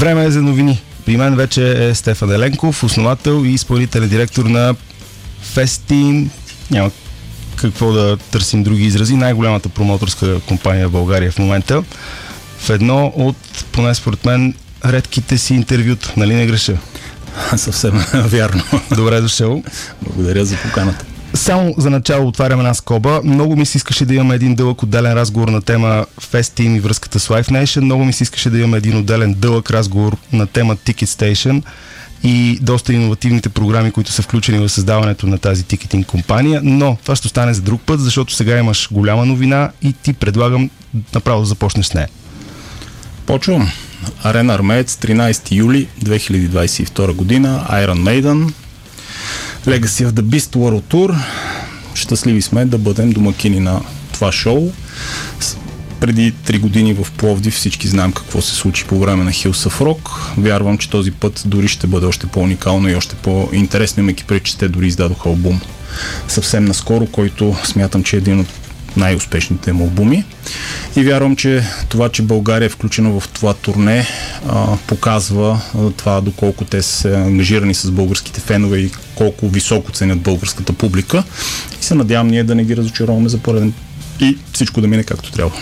Време е за новини. При мен вече е Стефан Еленков, основател и изпълнителен директор на Фестин. Няма какво да търсим други изрази. Най-голямата промоторска компания в България в момента. В едно от, поне според мен, редките си интервюта. Нали не греша? Съвсем вярно. Добре дошъл. Благодаря за поканата. Само за начало отварям една скоба. Много ми се искаше да имаме един дълъг отделен разговор на тема Fest Team и връзката с Life Nation. Много ми се искаше да имаме един отделен дълъг разговор на тема Ticket Station и доста иновативните програми, които са включени в създаването на тази тикетинг компания, но това ще стане за друг път, защото сега имаш голяма новина и ти предлагам направо да започнеш с нея. Почвам. Арена Армеец, 13 юли 2022 година, Iron Maiden, Legacy of the Beast World Tour. Щастливи сме да бъдем домакини на това шоу. Преди 3 години в Пловдив всички знаем какво се случи по време на Hills of Rock. Вярвам, че този път дори ще бъде още по-уникално и още по-интересно, имайки преди, че те дори издадоха албум съвсем наскоро, който смятам, че е един от най-успешните му албуми. И вярвам, че това, че България е включена в това турне, а, показва а, това доколко те са ангажирани с българските фенове и колко високо ценят българската публика. И се надявам ние да не ги разочароваме за пореден и всичко да мине както трябва.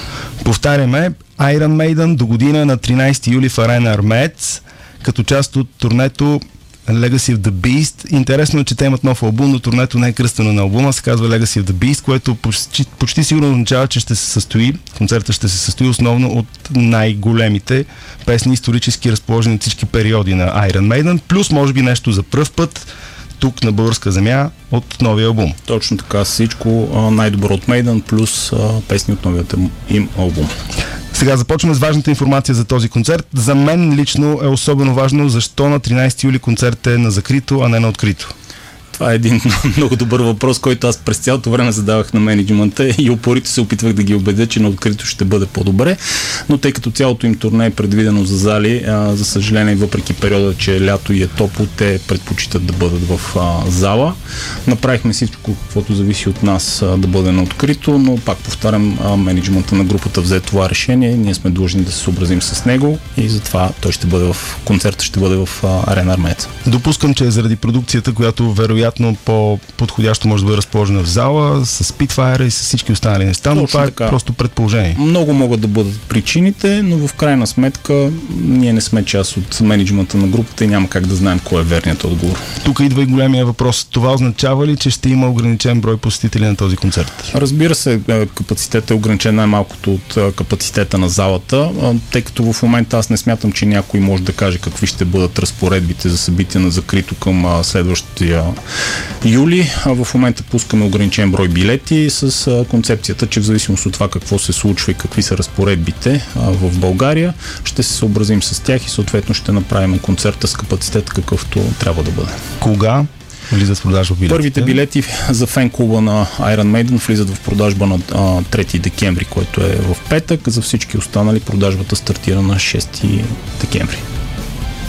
Повтаряме, Iron Maiden до година на 13 юли в Арена Армец, като част от турнето Legacy of the Beast. Интересно е, че те имат нов албум, но турнето не е кръстено на албума, се казва Legacy of the Beast, което почти, почти сигурно означава, че ще се състои, концерта ще се състои основно от най-големите песни, исторически разположени от всички периоди на Iron Maiden, плюс може би нещо за пръв път тук на българска земя от новия албум. Точно така, всичко най-добро от Maiden, плюс песни от новият им албум. Сега започваме с важната информация за този концерт. За мен лично е особено важно защо на 13 юли концерт е на закрито, а не на открито. Това е един много добър въпрос, който аз през цялото време задавах на менеджмента и опорите се опитвах да ги убедя, че на открито ще бъде по-добре. Но тъй като цялото им турне е предвидено за зали, а, за съжаление, въпреки периода, че е лято и е топло, те предпочитат да бъдат в а, зала. Направихме всичко, каквото зависи от нас а, да бъде на открито, но пак повтарям, а, менеджмента на групата взе това решение. Ние сме длъжни да се съобразим с него и затова той ще бъде в концерта, ще бъде в а, Арена Армеец. Допускам, че е заради продукцията, която вероятно вероятно по-подходящо може да бъде разположена в зала, с Spitfire и с всички останали неща, но това е така. просто предположение. Много могат да бъдат причините, но в крайна сметка ние не сме част от менеджмента на групата и няма как да знаем кой е верният отговор. Тук идва и големия въпрос. Това означава ли, че ще има ограничен брой посетители на този концерт? Разбира се, е, капацитет е ограничен най-малкото от е, капацитета на залата, тъй като в момента аз не смятам, че някой може да каже какви ще бъдат разпоредбите за събития на закрито към следващия юли. В момента пускаме ограничен брой билети с концепцията, че в зависимост от това какво се случва и какви са разпоредбите в България, ще се съобразим с тях и съответно ще направим концерта с капацитет какъвто трябва да бъде. Кога влизат в продажба билетите? Първите билети за фен клуба на Iron Maiden влизат в продажба на 3 декември, който е в петък. За всички останали продажбата стартира на 6 декември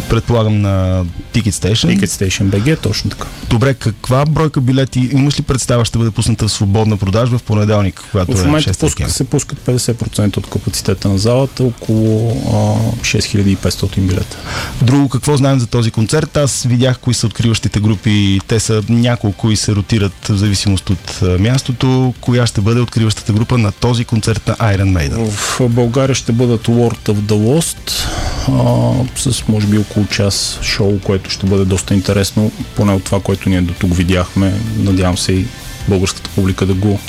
предполагам на Ticket Station. Ticket Station BG, точно така. Добре, каква бройка билети, имаш ли представа, ще бъде пусната в свободна продажба в понеделник, когато в е момента е пуска, се пускат 50% от капацитета на залата, около а, 6500 билета. Друго, какво знаем за този концерт? Аз видях кои са откриващите групи. Те са няколко и се ротират в зависимост от мястото. Коя ще бъде откриващата група на този концерт на Iron Maiden? В България ще бъдат World of the Lost, а, с може би около час шоу, което ще бъде доста интересно, поне от това, което ние до тук видяхме. Надявам се и българската публика да го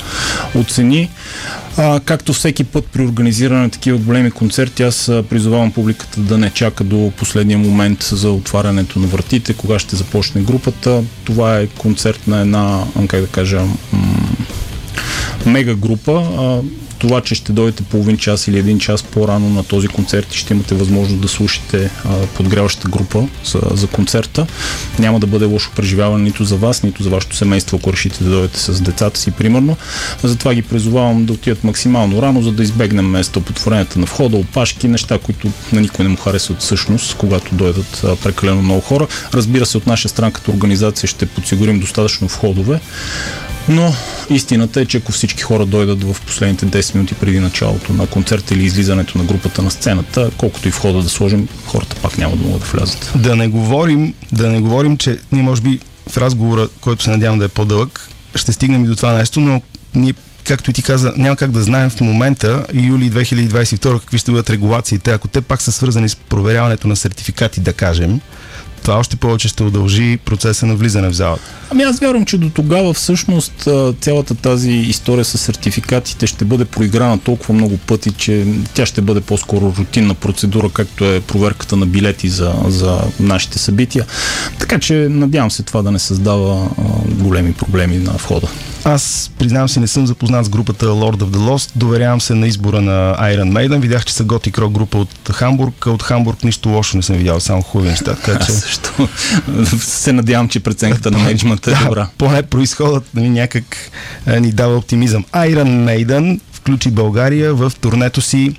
оцени. А, както всеки път при организиране на такива големи концерти, аз призовавам публиката да не чака до последния момент за отварянето на вратите, кога ще започне групата. Това е концерт на една, как да кажа, м- мега група това, че ще дойдете половин час или един час по-рано на този концерт и ще имате възможност да слушате а, подгряващата група за, за концерта, няма да бъде лошо преживяване нито за вас, нито за вашето семейство, ако решите да дойдете с децата си, примерно. Затова ги призовавам да отидат максимално рано, за да избегнем стълпотворенията на входа, опашки, неща, които на никой не му харесват всъщност, когато дойдат прекалено много хора. Разбира се, от наша страна като организация ще подсигурим достатъчно входове Но истината е, че ако всички хора дойдат в последните 10 минути преди началото на концерта или излизането на групата на сцената, колкото и входа да сложим, хората пак няма да могат да влязат. Да не говорим, да не говорим, че ние може би в разговора, който се надявам да е по-дълъг, ще стигнем и до това нещо, но ние както и ти каза, няма как да знаем в момента, юли 2022, какви ще бъдат регулациите, ако те пак са свързани с проверяването на сертификати, да кажем, това още повече ще удължи процеса на влизане в залата. Ами аз вярвам, че до тогава всъщност цялата тази история с сертификатите ще бъде проиграна толкова много пъти, че тя ще бъде по-скоро рутинна процедура, както е проверката на билети за, за нашите събития. Така че надявам се това да не създава големи проблеми на входа. Аз признавам си, не съм запознат с групата Lord of the Lost. Доверявам се на избора на Iron Maiden. Видях, че са Готик Рок група от Хамбург. От Хамбург нищо лошо не съм видял, само хубави неща. Така, че... също се надявам, че преценката на менеджмента е добра. Поне происходът нали, някак ни дава оптимизъм. Iron Maiden включи България в турнето си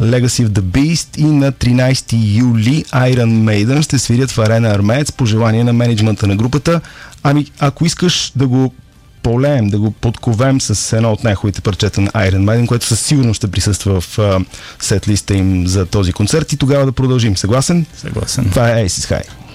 Legacy of the Beast и на 13 юли Iron Maiden ще свирят в арена Армеец по желание на менеджмента на групата. Ами, ако искаш да го полеем, да го подковем с едно от най-хубавите парчета на Iron Maiden, което със сигурност ще присъства в сетлиста им за този концерт и тогава да продължим. Съгласен? Съгласен. Това е Aces High.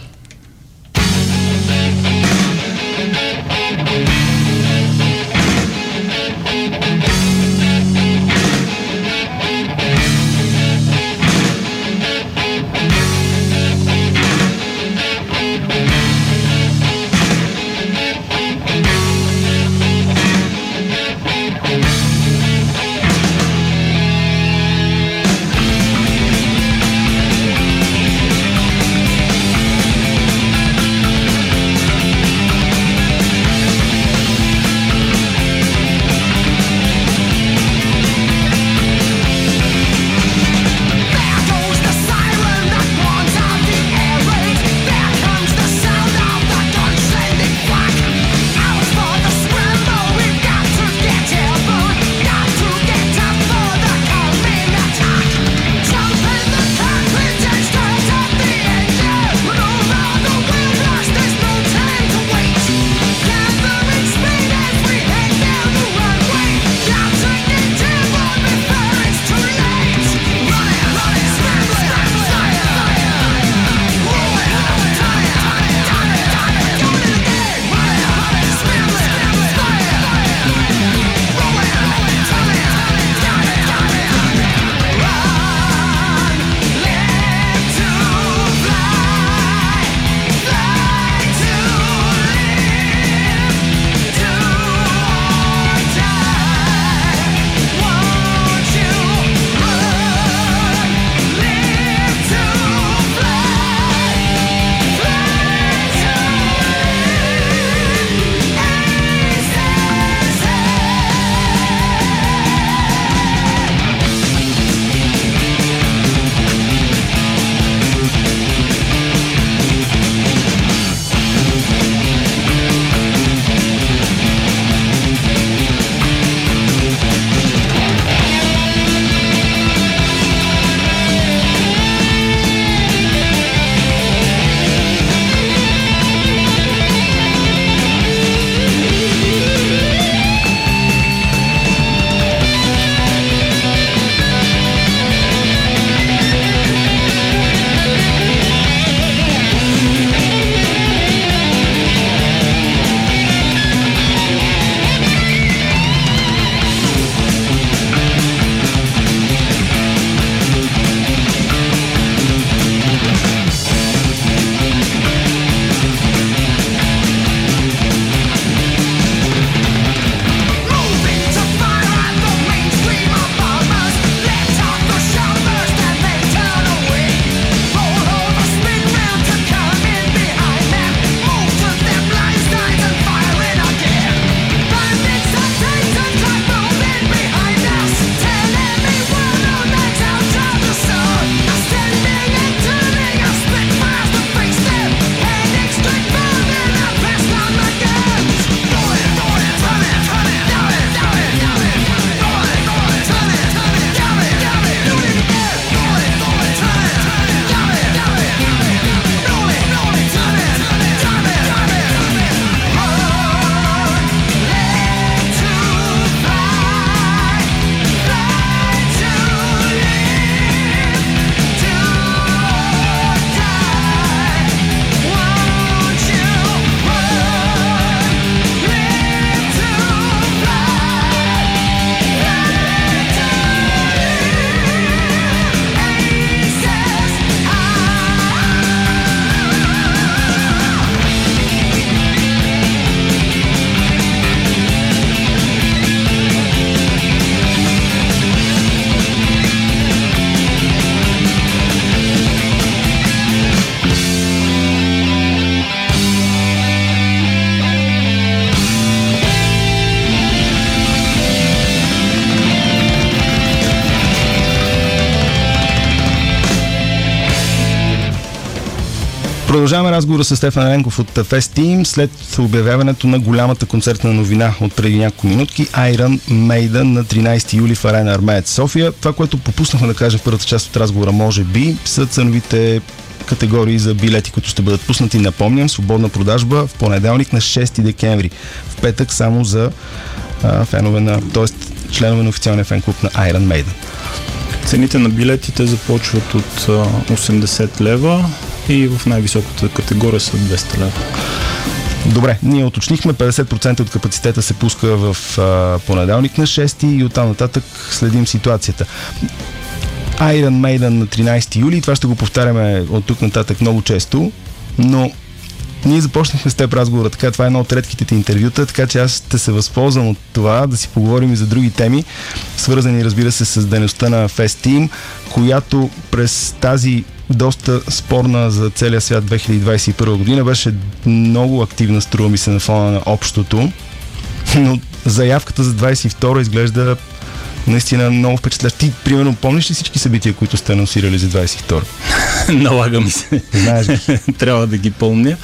Продължаваме разговора с Стефан Ренков от Fest Team след обявяването на голямата концертна новина от преди няколко минутки Iron Maiden на 13 юли в Арена Армеец София. Това, което попуснахме да кажем в първата част от разговора, може би, са ценовите категории за билети, които ще бъдат пуснати. Напомням, свободна продажба в понеделник на 6 декември. В петък само за а, фенове на, т.е. членове на официалния фен клуб на Iron Maiden. Цените на билетите започват от 80 лева и в най-високата категория са 200 лева. Добре, ние уточнихме 50% от капацитета се пуска в а, понеделник на 6 и оттам нататък следим ситуацията. Iron Maiden на 13 юли, това ще го повтаряме от тук нататък много често, но ние започнахме с теб разговора, така това е едно от редките ти интервюта, така че аз ще се възползвам от това да си поговорим и за други теми, свързани разбира се с дейността на Fest Team, която през тази доста спорна за целия свят 2021 година беше много активна, струва ми се на фона на общото, но заявката за 22 изглежда наистина много впечатлящ. Ти, примерно, помниш ли всички събития, които сте анонсирали за 22? Налага ми се. Знаеш Трябва да ги помня.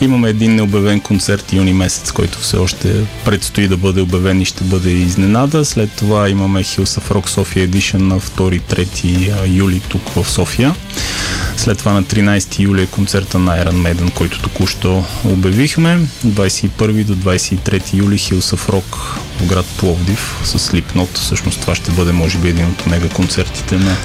Имаме един необявен концерт юни месец, който все още предстои да бъде обявен и ще бъде изненада. След това имаме Hills of Rock Sofia Edition на 2-3 юли тук в София. След това на 13 юли е концерта на Iron Maiden, който току-що обявихме. 21 до 23 юли Hills of Rock в град Пловдив с Slipknot. Всъщност това ще бъде може би един от мега концертите на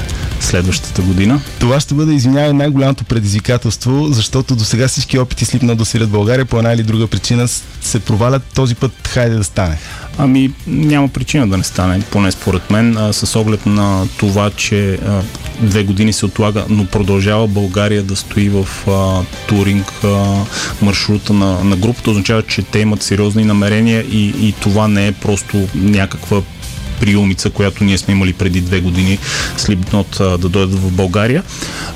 следващата година. Това ще бъде, извинявай, най-голямото предизвикателство, защото до сега всички опити Slipknot да свирят България по една или друга причина се провалят. Този път хайде да стане. Ами няма причина да не стане, поне според мен, а, с оглед на това, че а, две години се отлага, но продължава България да стои в а, туринг а, маршрута на, на групата, означава, че те имат сериозни намерения и, и това не е просто някаква приумица, която ние сме имали преди две години Slipknot да дойдат в България.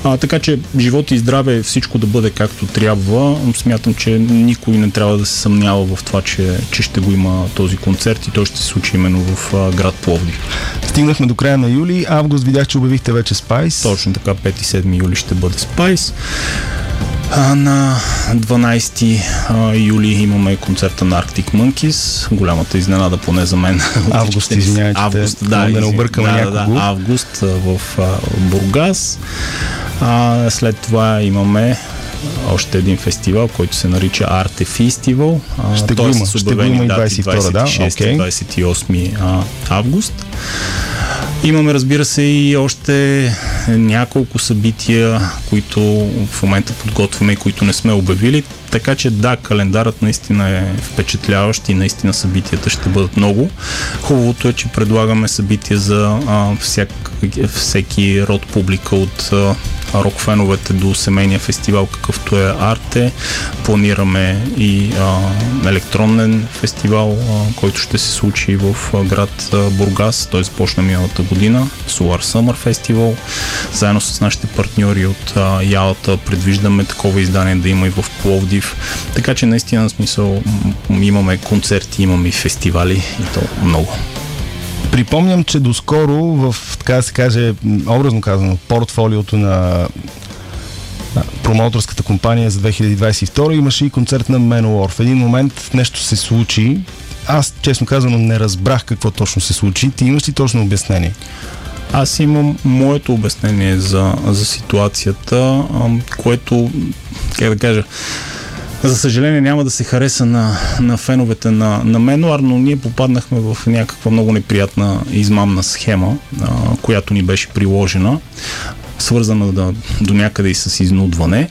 А, така че живот и здраве, всичко да бъде както трябва. Смятам, че никой не трябва да се съмнява в това, че, че ще го има този концерт и той ще се случи именно в а, град Пловдив. Стигнахме до края на юли. Август видях, че обявихте вече Spice. Точно така, 5 и 7 юли ще бъде Spice. На 12 а, юли имаме концерта на Arctic Monkeys. Голямата изненада, поне за мен. Август, извинявайте. Август, да, да, да не объркаме да, някого. Да, август в Бургас. А, след това имаме още един фестивал, който се нарича Arte Festival. А, Ще го е има, ще го има и дати 22, да, 26 окей. 28 а, август. Имаме, разбира се, и още няколко събития, които в момента подготвяме и които не сме обявили. Така че да, календарът наистина е впечатляващ и наистина събитията ще бъдат много. Хубавото е, че предлагаме събития за а, всяк, всеки род публика от а, рок феновете до семейния фестивал, какъвто е Арте. Планираме и а, електронен фестивал, а, който ще се случи в град Бургас. Той започна миналата година. Solar Summer Festival. Заедно с нашите партньори от а, Ялата предвиждаме такова издание да има и в Пловдив. Така че наистина на смисъл имаме концерти, имаме и фестивали и то много. Припомням, че доскоро в, така да се каже, образно казано, портфолиото на а, промоуторската компания за 2022 имаше и концерт на Manowar. В един момент нещо се случи. Аз, честно казано, не разбрах какво точно се случи. Ти имаш ли точно обяснение? Аз имам моето обяснение за, за ситуацията, което, как да кажа, за съжаление няма да се хареса на, на феновете на, на Менуар, но ние попаднахме в някаква много неприятна измамна схема, а, която ни беше приложена, свързана да, до някъде и с изнудване.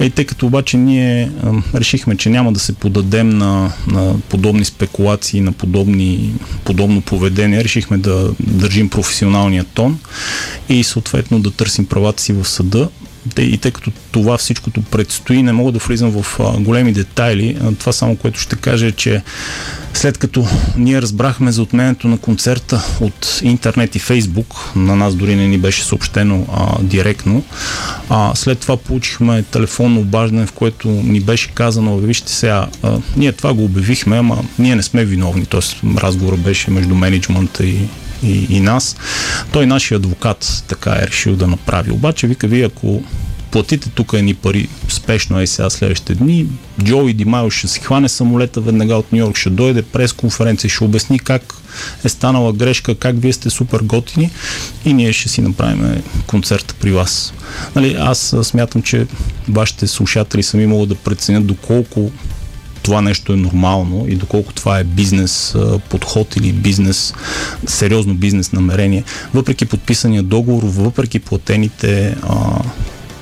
Е, тъй като обаче ние а, решихме, че няма да се подадем на, на подобни спекулации, на подобни, подобно поведение, решихме да държим професионалния тон и съответно да търсим правата си в съда. И тъй като това всичкото предстои, не мога да влизам в големи детайли. Това само, което ще кажа е, че след като ние разбрахме за отменето на концерта от интернет и фейсбук, на нас дори не ни беше съобщено а, директно, а, след това получихме телефонно обаждане, в което ни беше казано, «Бе, вижте сега, а, ние това го обявихме, ама ние не сме виновни, т.е. разговорът беше между менеджмента и, и, и нас. Той нашия адвокат така е решил да направи. Обаче, вика, вие ако платите тук едни пари спешно е сега следващите дни. Джо и Димайл ще си хване самолета веднага от Нью Йорк, ще дойде през конференция, ще обясни как е станала грешка, как вие сте супер готини и ние ще си направим концерта при вас. Нали, аз смятам, че вашите слушатели сами могат да преценят доколко това нещо е нормално и доколко това е бизнес подход или бизнес, сериозно бизнес намерение, въпреки подписания договор, въпреки платените а,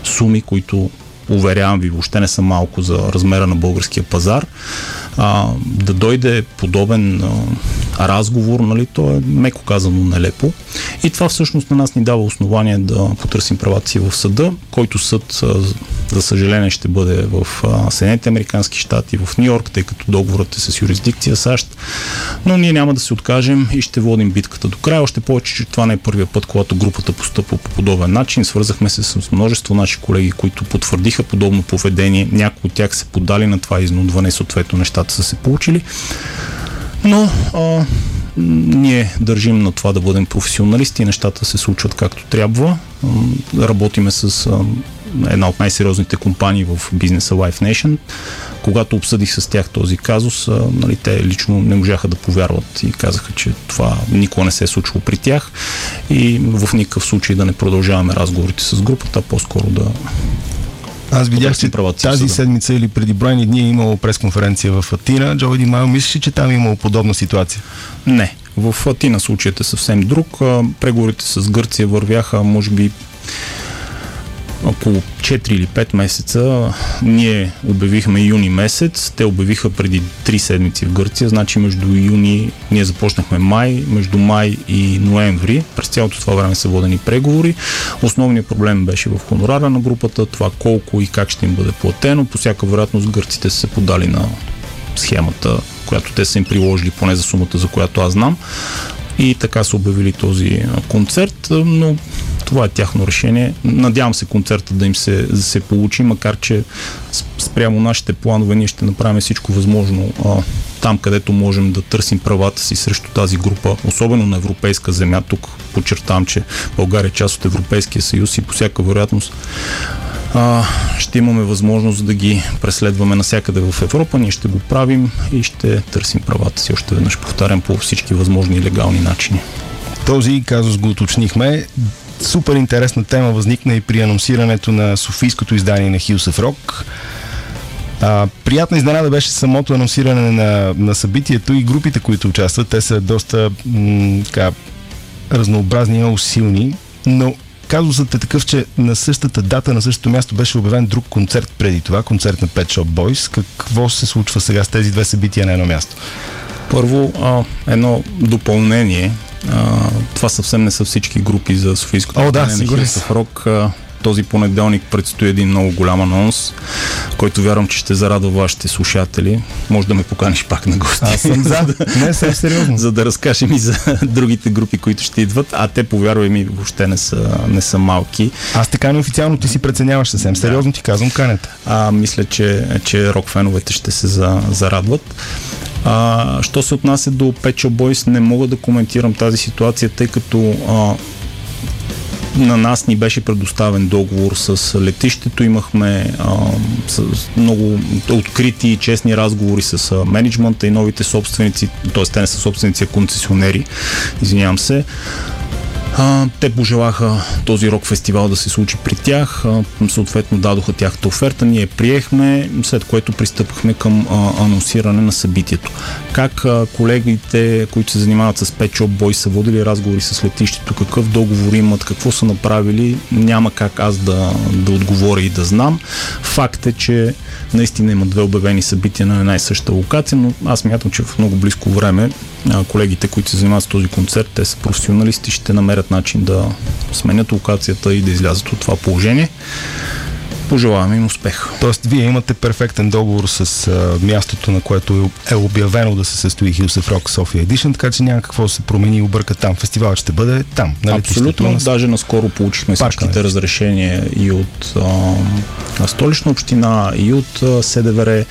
суми, които уверявам ви, въобще не са малко за размера на българския пазар, а, да дойде подобен а, разговор, нали, то е меко казано нелепо. И това всъщност на нас ни дава основание да потърсим правата си в съда, който съд, а, за съжаление, ще бъде в Съединените Американски щати, в Нью Йорк, тъй като договорът е с юрисдикция САЩ. Но ние няма да се откажем и ще водим битката до края. Още повече, че това не е първия път, когато групата постъпва по подобен начин. Свързахме се с множество наши колеги, които потвърдиха подобно поведение. Някои от тях се подали на това изнудване, съответно нещата са се получили. Но а, ние държим на това да бъдем професионалисти нещата се случват както трябва. Работиме с една от най-сериозните компании в бизнеса Life Nation. Когато обсъдих с тях този казус, нали, те лично не можаха да повярват и казаха, че това никога не се е случило при тях и в никакъв случай да не продължаваме разговорите с групата, а по-скоро да аз видях, че тази седмица или преди бройни дни е имало пресконференция в Атина. Джо Майл, мислиш ли, че там е имало подобна ситуация? Не. В Атина случаят е съвсем друг. Преговорите с Гърция вървяха, може би, около 4 или 5 месеца. Ние обявихме юни месец, те обявиха преди 3 седмици в Гърция, значи между юни, ние започнахме май, между май и ноември. През цялото това време са водени преговори. Основният проблем беше в хонорара на групата, това колко и как ще им бъде платено. По всяка вероятност гърците са се подали на схемата, която те са им приложили, поне за сумата, за която аз знам. И така са обявили този концерт, но това е тяхно решение. Надявам се концерта да им се, да се получи, макар че спрямо нашите планове ние ще направим всичко възможно а, там, където можем да търсим правата си срещу тази група, особено на европейска земя. Тук подчертавам, че България е част от Европейския съюз и по всяка вероятност а, ще имаме възможност да ги преследваме навсякъде в Европа. Ние ще го правим и ще търсим правата си. Още веднъж повтарям по всички възможни легални начини. Този казус го уточнихме. Супер интересна тема възникна и при анонсирането на Софийското издание на Hills of Rock. А, приятна изненада беше самото анонсиране на, на събитието и групите, които участват. Те са доста м- така, разнообразни и много силни, но казусът е такъв, че на същата дата, на същото място беше обявен друг концерт преди това, концерт на Pet Shop Boys. Какво се случва сега с тези две събития на едно място? Първо, а, едно допълнение. А, това съвсем не са всички групи за Софийското О, да, сигурен Рок. Този понеделник предстои един много голям анонс, който вярвам, че ще зарадва вашите слушатели. Може да ме поканиш пак на гости. Аз съм за. Не, съм сериозно. за да разкажем и за другите групи, които ще идват. А те, повярвай ми, въобще не са, не са малки. Аз така неофициално ти си преценяваш съвсем. Сериозно ти казвам канета. А, мисля, че, че рок феновете ще се за, зарадват. А, що се отнася до Pet Boys, не мога да коментирам тази ситуация, тъй като а, на нас ни беше предоставен договор с летището. Имахме а, с много открити и честни разговори с а, менеджмента и новите собственици, т.е. те не са собственици, а концесионери, извинявам се. А, те пожелаха този рок фестивал да се случи при тях, а, съответно дадоха тяхната оферта, ние приехме, след което пристъпахме към а, анонсиране на събитието. Как а, колегите, които се занимават с Pet Shop Boys са водили разговори с летището, какъв договор имат, какво са направили, няма как аз да, да отговоря и да знам. Факт е, че наистина има две обявени събития на една и съща локация, но аз мятам, че в много близко време колегите, които се занимават с този концерт, те са професионалисти, ще намерят начин да сменят локацията и да излязат от това положение. Пожелаваме им успех. Тоест, вие имате перфектен договор с а, мястото, на което е обявено да се състои of Rock София Edition, така че няма какво да се промени и обърка там. Фестивалът ще бъде там. На Абсолютно. На... Даже наскоро получихме всичките разрешения и от а, столична община, и от а, СДВР,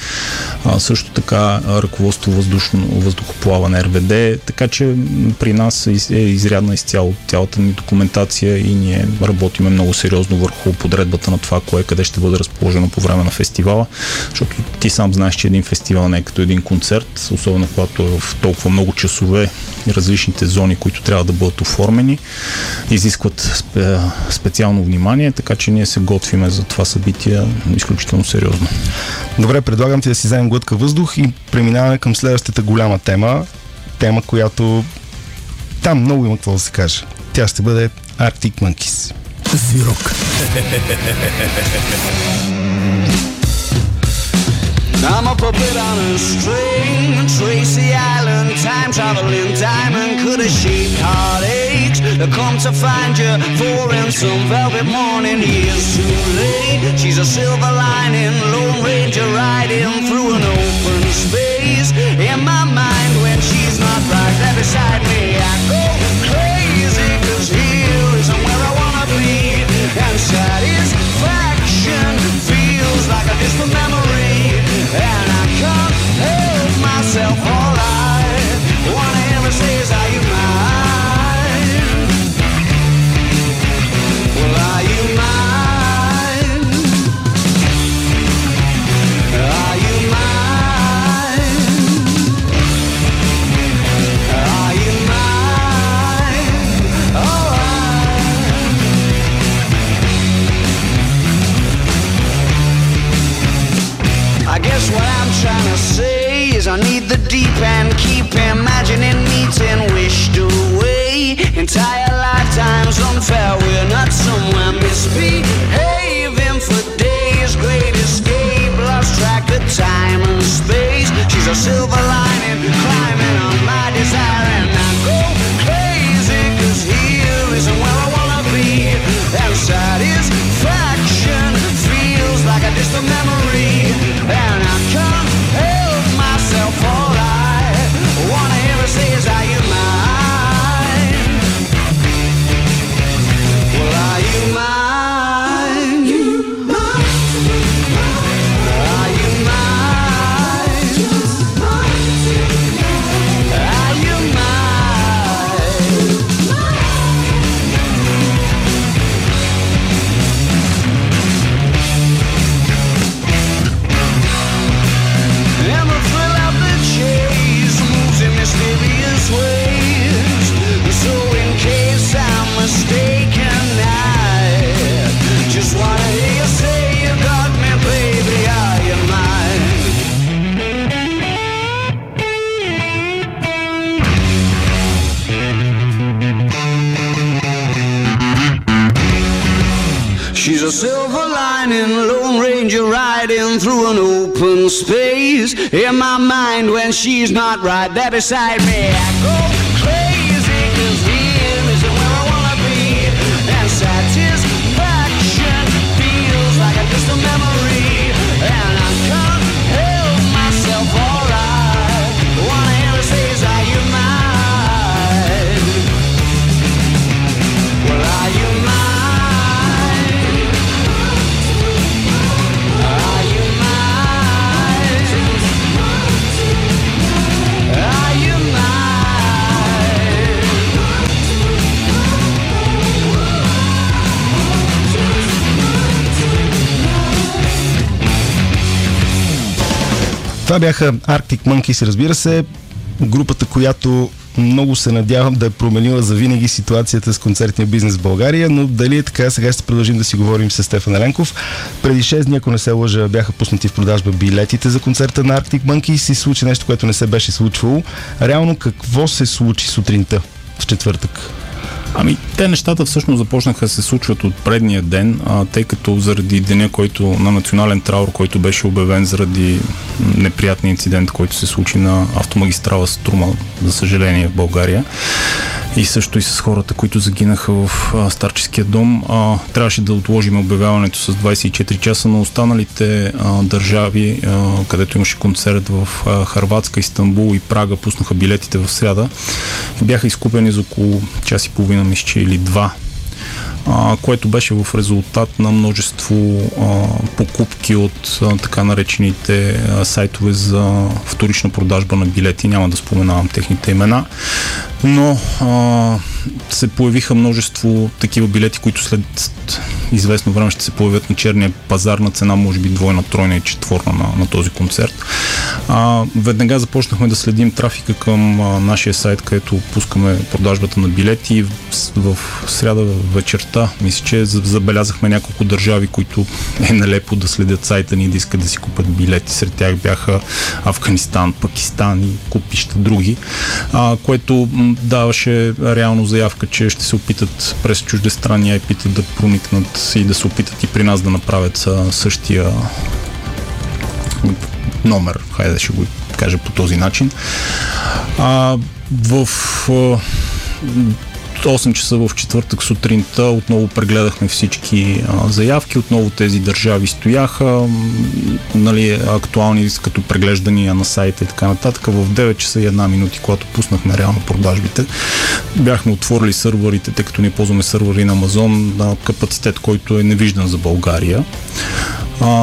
а, също така ръководство въздушно, въздухоплаване РВД, така че при нас е, е изрядна изцяло цялата ни документация и ние работиме много сериозно върху подредбата на това, кое къде ще бъде разположено по време на фестивала, защото ти сам знаеш, че един фестивал не е като един концерт, особено когато е в толкова много часове различните зони, които трябва да бъдат оформени, изискват спе, специално внимание, така че ние се готвиме за това събитие изключително сериозно. Добре, предлагам ти да си вземем глътка въздух и преминаваме към следващата голяма тема. Тема, която там много има какво да се каже. Тя ще бъде Arctic Monkeys. Zyrok. I'm a puppet on a string, Tracy Island, time traveling diamond, could have shaped heartaches. I come to find you, for in some velvet morning, years too late. She's a silver lining, Lone Ranger riding through an open space. In my mind, when she's not right there beside me, I go crazy. In my mind, when she's not right there beside me, Това бяха Arctic Monkeys, разбира се, групата, която много се надявам да е променила за винаги ситуацията с концертния бизнес в България, но дали е така, сега ще продължим да си говорим с Стефан Еленков. Преди 6 дни, ако не се лъжа, бяха пуснати в продажба билетите за концерта на Arctic Monkeys и се случи нещо, което не се беше случвало. Реално какво се случи сутринта в четвъртък? Ами, те нещата всъщност започнаха да се случват от предния ден, а, тъй като заради деня, който на национален траур, който беше обявен заради неприятния инцидент, който се случи на автомагистрала Струма, за съжаление в България и също и с хората, които загинаха в а, старческия дом. А, трябваше да отложим обявяването с 24 часа, но останалите а, държави, а, където имаше концерт в а, Харватска, Истанбул и Прага, пуснаха билетите в среда. Бяха изкупени за около час и половина, мисля, или два а, което беше в резултат на множество а, покупки от а, така наречените а, сайтове за вторична продажба на билети. Няма да споменавам техните имена, но а, се появиха множество такива билети, които след известно време ще се появят на черния пазар на цена, може би двойна, тройна и четворна на, на този концерт. А, веднага започнахме да следим трафика към а, нашия сайт, където пускаме продажбата на билети в, в сряда вечерта, мисля, че забелязахме няколко държави, които е налепо да следят сайта ни и да искат да си купат билети. Сред тях бяха Афганистан, Пакистан и купища други, а, което даваше реално заявка, че ще се опитат през чуждестранни IP да проникнат и да се опитат и при нас да направят същия номер, хайде ще го кажа по този начин. А, в 8 часа в четвъртък сутринта отново прегледахме всички заявки, отново тези държави стояха, нали, актуални като преглеждания на сайта и така нататък. В 9 часа и една минути, когато пуснахме реално продажбите, бяхме отворили сървърите, тъй като ние ползваме сървъри на Амазон на капацитет, който е невиждан за България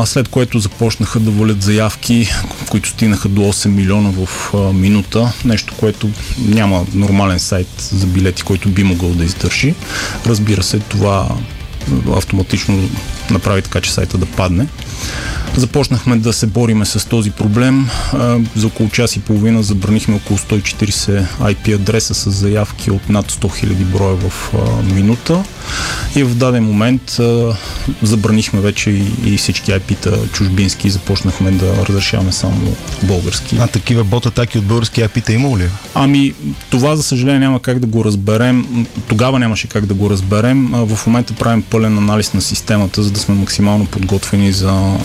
след което започнаха да валят заявки, които стигнаха до 8 милиона в а, минута, нещо, което няма нормален сайт за билети, който би могъл да издържи. Разбира се, това автоматично направи така, че сайта да падне. Започнахме да се бориме с този проблем. За около час и половина забранихме около 140 IP адреса с заявки от над 100 000 броя в минута и в даден момент забранихме вече и, и всички IP-та чужбински и започнахме да разрешаваме само български. А такива бот-атаки от български IP-та има ли? Ами, това за съжаление няма как да го разберем. Тогава нямаше как да го разберем. В момента правим пълен анализ на системата, за да сме максимално подготвени за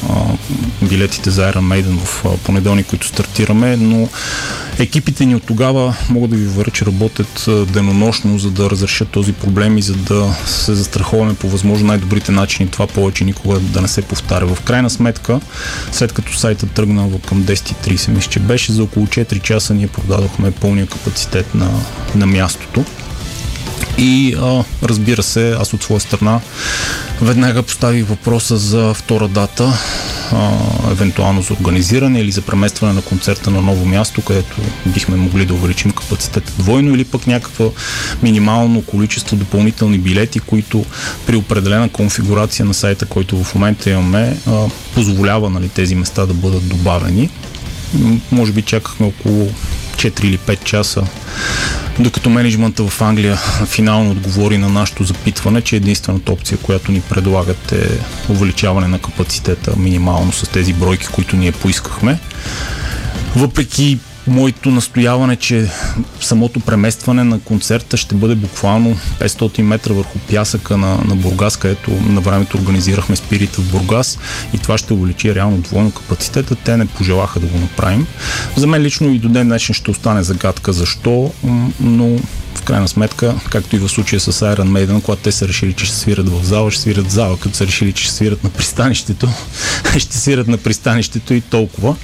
билетите за Iron Maiden в понеделник, които стартираме, но екипите ни от тогава могат да ви уверя, че работят денонощно, за да разрешат този проблем и за да се застраховаме по възможно най-добрите начини това повече никога да не се повтаря. В крайна сметка, след като сайта тръгна към 10.30, мисля, че беше за около 4 часа ние продадохме пълния капацитет на, на мястото. И а, разбира се, аз от своя страна веднага поставих въпроса за втора дата, а, евентуално за организиране или за преместване на концерта на ново място, където бихме могли да увеличим капацитета двойно или пък някаква минимално количество допълнителни билети, които при определена конфигурация на сайта, който в момента имаме, а, позволява нали, тези места да бъдат добавени. Може би чакахме около 4 или 5 часа докато менеджмента в Англия финално отговори на нашето запитване, че единствената опция, която ни предлагат е увеличаване на капацитета минимално с тези бройки, които ние поискахме. Въпреки моето настояване, че самото преместване на концерта ще бъде буквално 500 метра върху пясъка на, на Бургас, където на времето организирахме спирита в Бургас и това ще увеличи реално двойно капацитета. Те не пожелаха да го направим. За мен лично и до ден днешен ще остане загадка защо, но в крайна сметка, както и в случая с Iron Maiden, когато те са решили, че ще свират в зала, ще свират в зала, като са решили, че ще свират на пристанището, ще свират на пристанището и толкова.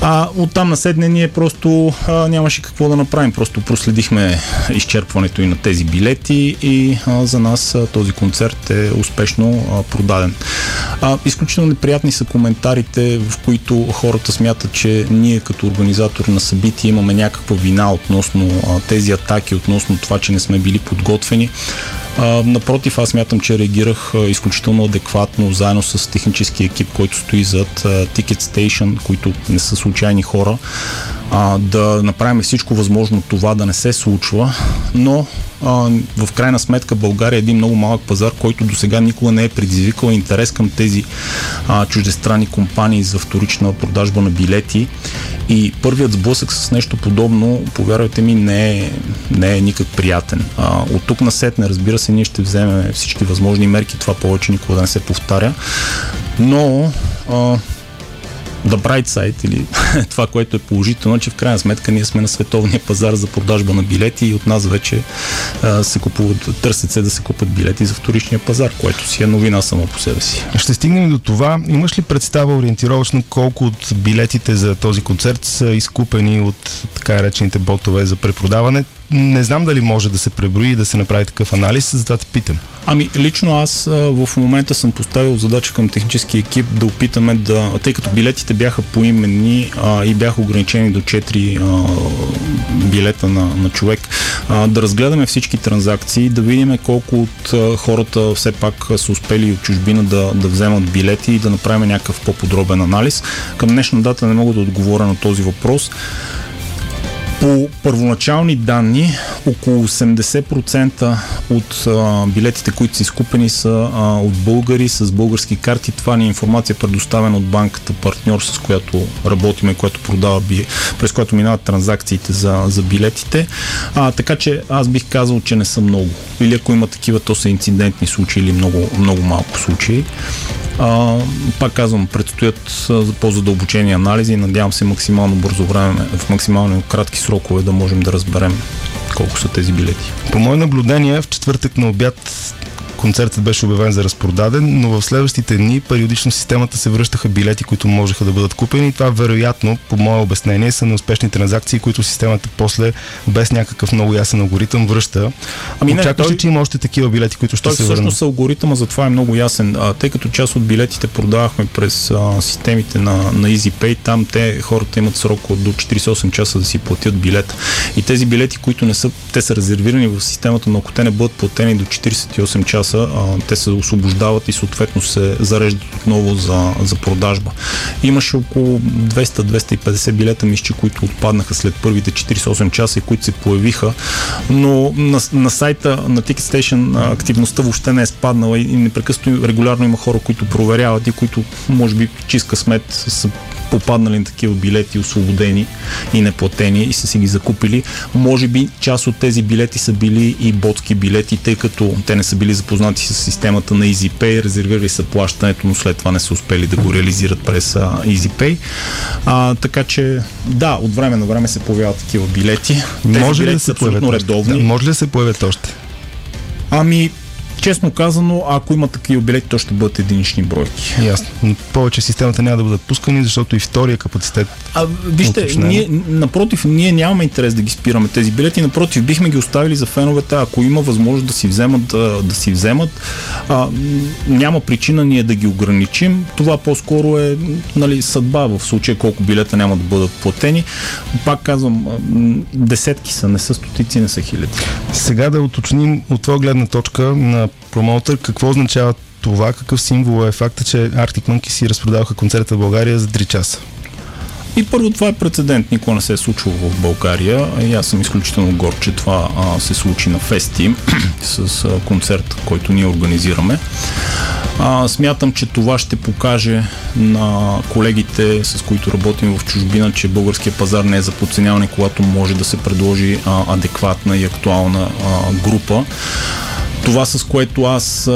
А оттам на седне ние просто а, нямаше какво да направим. Просто проследихме изчерпването и на тези билети и а, за нас а, този концерт е успешно а, продаден. А, изключително неприятни са коментарите, в които хората смятат, че ние като организатор на събития имаме някаква вина относно а, тези атаки, относно това, че не сме били подготвени. А, напротив, аз мятам, че реагирах изключително адекватно, заедно с технически екип, който стои зад Ticket Station, които не са случайни хора, а, да направим всичко възможно това да не се случва, но в крайна сметка България е един много малък пазар, който до сега никога не е предизвикал интерес към тези а, чуждестранни компании за вторична продажба на билети И първият сблъсък с нещо подобно, повярвайте ми, не е, не е никак приятен. А, от тук на сетне, разбира се, ние ще вземем всички възможни мерки, това повече никога да не се повтаря. Но а, the bright side или това, което е положително, че в крайна сметка ние сме на световния пазар за продажба на билети и от нас вече а, се купуват, търсят се да се купат билети за вторичния пазар, което си е новина само по себе си. Ще стигнем до това. Имаш ли представа ориентировачно колко от билетите за този концерт са изкупени от така речените ботове за препродаване? Не знам дали може да се преброи и да се направи такъв анализ, затова те питам. Ами, лично аз в момента съм поставил задача към технически екип да опитаме да, тъй като билетите бяха поименни а, и бяха ограничени до 4 а, билета на, на човек, а, да разгледаме всички транзакции, да видим колко от а, хората все пак са успели от чужбина да, да вземат билети и да направим някакъв по-подробен анализ. Към днешна дата не мога да отговоря на този въпрос. По първоначални данни, около 80% от а, билетите, които са изкупени, са а, от българи с български карти. Това ни е информация предоставена от банката партньор, с която работиме, която продава, през която минават транзакциите за, за билетите. А, така че аз бих казал, че не са много. Или ако има такива, то са инцидентни случаи или много, много малко случаи. А, пак казвам, предстоят по-задълбочени анализи и надявам се максимално бързо време, в максимално кратки срокове да можем да разберем колко са тези билети. По мое наблюдение, в четвъртък на обяд концертът беше обявен за разпродаден, но в следващите дни периодично системата се връщаха билети, които можеха да бъдат купени това вероятно, по мое обяснение, са неуспешни транзакции, които системата после без някакъв много ясен алгоритъм връща. Ами не, Очакваш той... че има още такива билети, които ще той се върнат? Всъщност алгоритъма за това е много ясен, а, тъй като част от билетите продавахме през а, системите на, на EasyPay, там те хората имат срок до 48 часа да си платят билет. И тези билети, които не са, те са резервирани в системата, но ако те не бъдат платени до 48 часа, часа, а, те се освобождават и съответно се зареждат отново за, за продажба. Имаше около 200-250 билета, мисля, които отпаднаха след първите 48 часа и които се появиха, но на, на сайта на TicketStation активността въобще не е спаднала и непрекъснато регулярно има хора, които проверяват и които може би чиска смет са попаднали на такива билети, освободени и неплатени и са си ги закупили. Може би част от тези билети са били и ботски билети, тъй като те не са били запознати с системата на EasyPay, резервирали са плащането, но след това не са успели да го реализират през EasyPay. А, така че, да, от време на време се появяват такива билети. Тези може билети ли да се абсолютно редовни. Да, може ли да се появят още? Ами, Честно казано, ако има такива билети, то ще бъдат единични бройки. Ясно. Но повече системата няма да бъдат пускани, защото и втория капацитет. А, вижте, ние, напротив, ние нямаме интерес да ги спираме тези билети. Напротив, бихме ги оставили за феновете, ако има възможност да си вземат, да, да си вземат. А, няма причина ние да ги ограничим. Това по-скоро е нали, съдба в случая колко билета няма да бъдат платени. Пак казвам, десетки са, не са стотици, не са хиляди. Сега да уточним от това гледна точка на промоутър, какво означава това, какъв символ е факта, че Arctic Monkey си разпродаваха концерта в България за 3 часа? И първо това е прецедент, никога не се е случило в България. И аз съм изключително горд, че това а, се случи на Фести с а, концерт, който ние организираме. А, смятам, че това ще покаже на колегите, с които работим в чужбина, че българския пазар не е за подценяване, когато може да се предложи а, адекватна и актуална а, група. Това с което аз,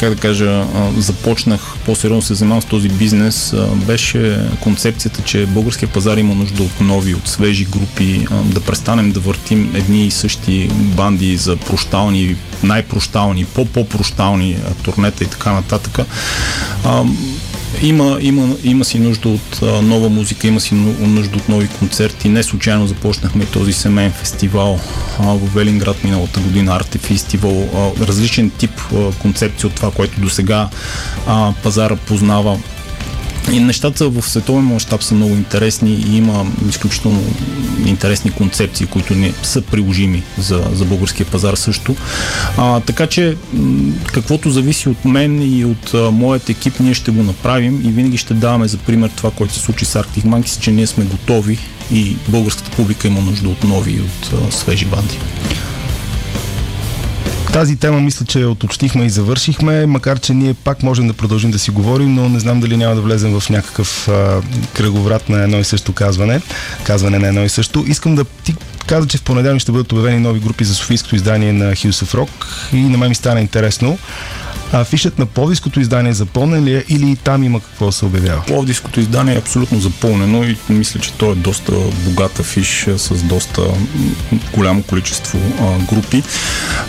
как да кажа, започнах по-сериозно се занимавам с този бизнес, беше концепцията, че българския пазар има нужда от нови, от свежи групи, да престанем да въртим едни и същи банди за прощални, най-прощални, по-по-прощални турнета и така нататък има, има, има си нужда от нова музика, има си нужда от нови концерти. Не случайно започнахме този семейен фестивал а, в Велинград миналата година, Арте фестивал, различен тип а, концепция от това, което до сега пазара познава и нещата в световен мащаб са много интересни и има изключително интересни концепции, които не са приложими за, за българския пазар също. А, така че, каквото зависи от мен и от а, моят екип, ние ще го направим и винаги ще даваме за пример това, което се случи с Arctic Monkeys, че ние сме готови и българската публика има нужда от нови, от а, свежи банди. Тази тема мисля, че оточнихме и завършихме, макар че ние пак можем да продължим да си говорим, но не знам дали няма да влезем в някакъв а, кръговрат на едно и също казване, казване на едно и също. Искам да ти каза, че в понеделник ще бъдат обявени нови групи за Софийското издание на of Rock и на мен ми стана интересно. Афишът на Пловдивското издание запълнен ли е или там има какво се обявява? Пловдивското издание е абсолютно запълнено и мисля, че то е доста богат афиш с доста голямо количество а, групи.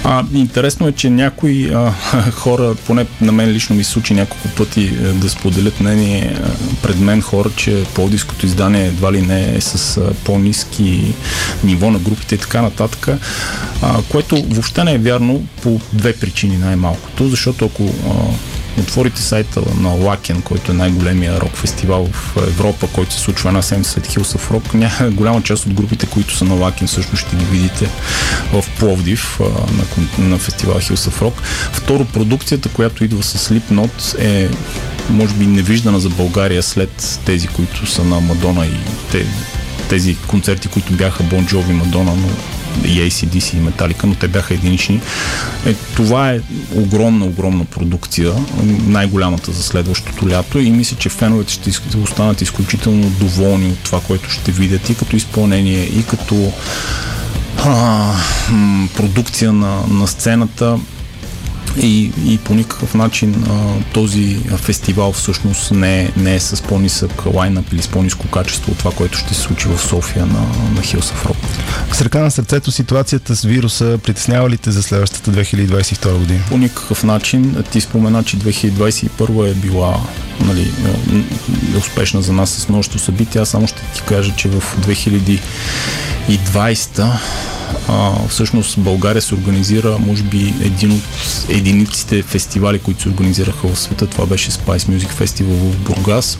А, интересно е, че някои а, хора, поне на мен лично ми случи няколко пъти е, да споделят мнение а, пред мен хора, че Пловдивското издание едва ли не е с по-низки ниво на групите и така нататък, а, което въобще не е вярно по две причини най-малкото, защото ако а, отворите сайта на Лакен, който е най-големия рок фестивал в Европа, който се случва една седмица след Hills of Rock, ня, голяма част от групите, които са на Лакен, също ще ги видите в Пловдив а, на, на фестивал Hills of Rock. Второ, продукцията, която идва с Slipknot е може би невиждана за България след тези, които са на Мадона и те, тези концерти, които бяха Бон Джови, Мадона, но и ACDC и Металика, но те бяха единични. Е, това е огромна, огромна продукция, най-голямата за следващото лято и мисля, че феновете ще останат изключително доволни от това, което ще видят и като изпълнение, и като а, продукция на, на сцената и, и по никакъв начин а, този фестивал всъщност не не е с по-нисък лайнап или с по-ниско качество от това, което ще се случи в София на, на Hills of Rock. С ръка на сърцето ситуацията с вируса притеснява ли те за следващата 2022 година? По никакъв начин. Ти спомена, че 2021 е била нали, успешна за нас с множество събития. Аз само ще ти кажа, че в 2020 всъщност България се организира, може би, един от единиците фестивали, които се организираха в света. Това беше Spice Music Festival в Бургас.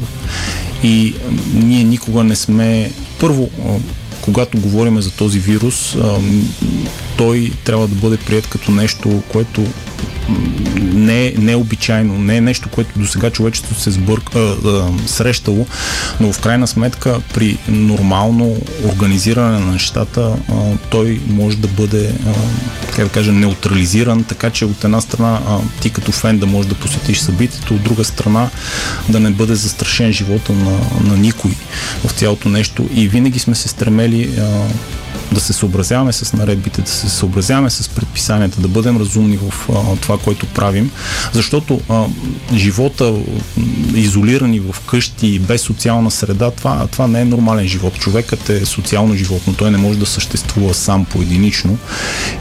И ние никога не сме... Първо, когато говорим за този вирус, той трябва да бъде прият като нещо, което не, е, не е не е нещо, което до сега човечеството се сбърка, а, а, срещало, но в крайна сметка при нормално организиране на нещата а, той може да бъде, а, как да кажа, неутрализиран, така че от една страна а, ти като фен да можеш да посетиш събитието, от друга страна да не бъде застрашен живота на, на никой в цялото нещо. И винаги сме се стремели а, да се съобразяваме с наредбите, да се съобразяваме с предписанията, да бъдем разумни в а, това, което правим, защото а, живота изолирани в къщи, без социална среда, това, това не е нормален живот. Човекът е социално животно, той не може да съществува сам поединично.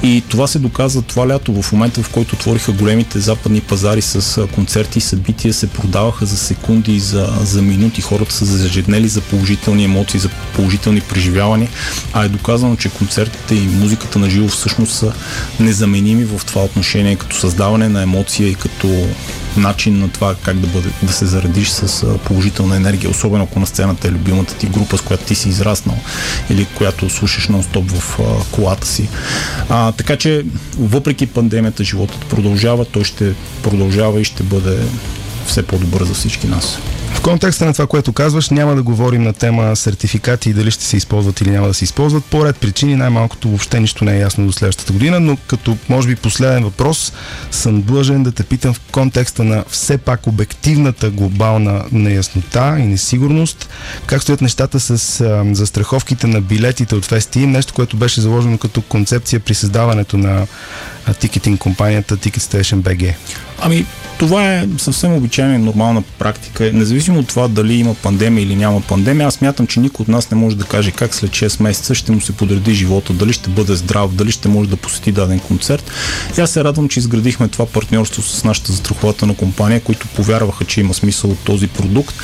И това се доказва това лято, в момента в който отвориха големите западни пазари с концерти и събития, се продаваха за секунди, за, за минути, хората са зажеднели за положителни емоции, за положителни преживявания, а е доказано, че концертите и музиката на живо всъщност са незаменими в това отношение, като създаване на емоция и като начин на това как да, бъде, да се заредиш с положителна енергия, особено ако на сцената е любимата ти група, с която ти си израснал или която слушаш нон-стоп в колата си. А, така че, въпреки пандемията, животът продължава, той ще продължава и ще бъде все по-добър за всички нас. В контекста на това, което казваш, няма да говорим на тема сертификати и дали ще се използват или няма да се използват. По ред причини най-малкото въобще нищо не е ясно до следващата година, но като може би последен въпрос съм длъжен да те питам в контекста на все пак обективната глобална неяснота и несигурност. Как стоят нещата с а, застраховките на билетите от Festi, нещо, което беше заложено като концепция при създаването на тикетинг компанията Ticket Station BG? Ами, това е съвсем обичайна и нормална практика. Независимо от това дали има пандемия или няма пандемия, аз мятам, че никой от нас не може да каже как след 6 месеца ще му се подреди живота, дали ще бъде здрав, дали ще може да посети даден концерт. И аз се радвам, че изградихме това партньорство с нашата застрахователна компания, които повярваха, че има смисъл от този продукт,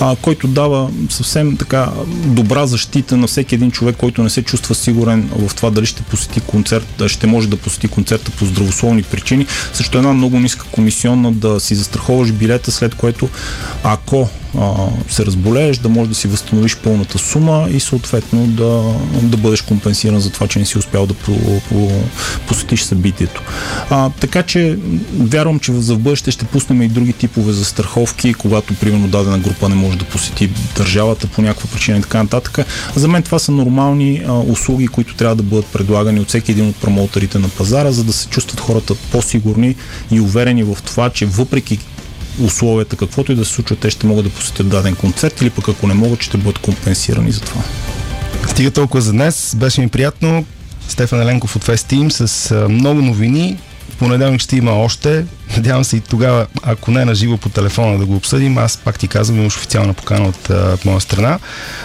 а, който дава съвсем така добра защита на всеки един човек, който не се чувства сигурен в това дали ще посети концерт, ще може да посети концерта по здравословни причини, също една много ниска комисионна да си застраховаш билета, след което ако а, се разболееш, да можеш да си възстановиш пълната сума и съответно да, да бъдеш компенсиран за това, че не си успял да по, по, посетиш събитието. А, така че вярвам, че за в бъдеще ще пуснем и други типове за страховки, когато примерно дадена група не може да посети държавата по някаква причина и така нататък. За мен това са нормални а, услуги, които трябва да бъдат предлагани от всеки един от промоутерите на пазара, за да се чувстват хората по-сигурни и уверени в това, че въпреки условията, каквото и да се случва, те ще могат да посетят даден концерт или пък ако не могат, ще бъдат компенсирани за това. Стига толкова за днес. Беше ми приятно. Стефан Еленков от Fest Team с много новини. Понеделник ще има още. Надявам се и тогава, ако не на живо по телефона да го обсъдим, аз пак ти казвам, имаш официална покана от, от моя страна.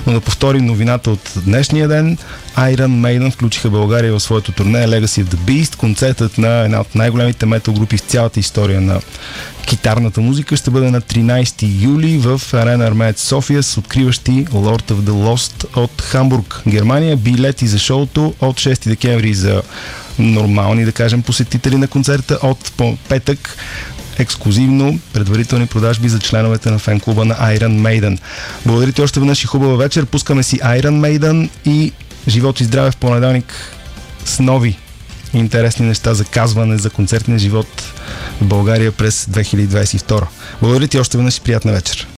Но да повторим новината от днешния ден. Iron Maiden включиха България в своето турне Legacy of the Beast, концертът на една от най-големите метал групи в цялата история на китарната музика ще бъде на 13 юли в Арена Армеец София с откриващи Lord of the Lost от Хамбург, Германия. Билети за шоуто от 6 декември за нормални, да кажем, посетители на концерта от петък ексклюзивно предварителни продажби за членовете на фен клуба на Iron Maiden. Благодаря ти още веднъж и хубава вечер. Пускаме си Iron Maiden и живот и здраве в понеделник с нови интересни неща за казване за концертния живот в България през 2022. Благодаря ти още веднъж и приятна вечер.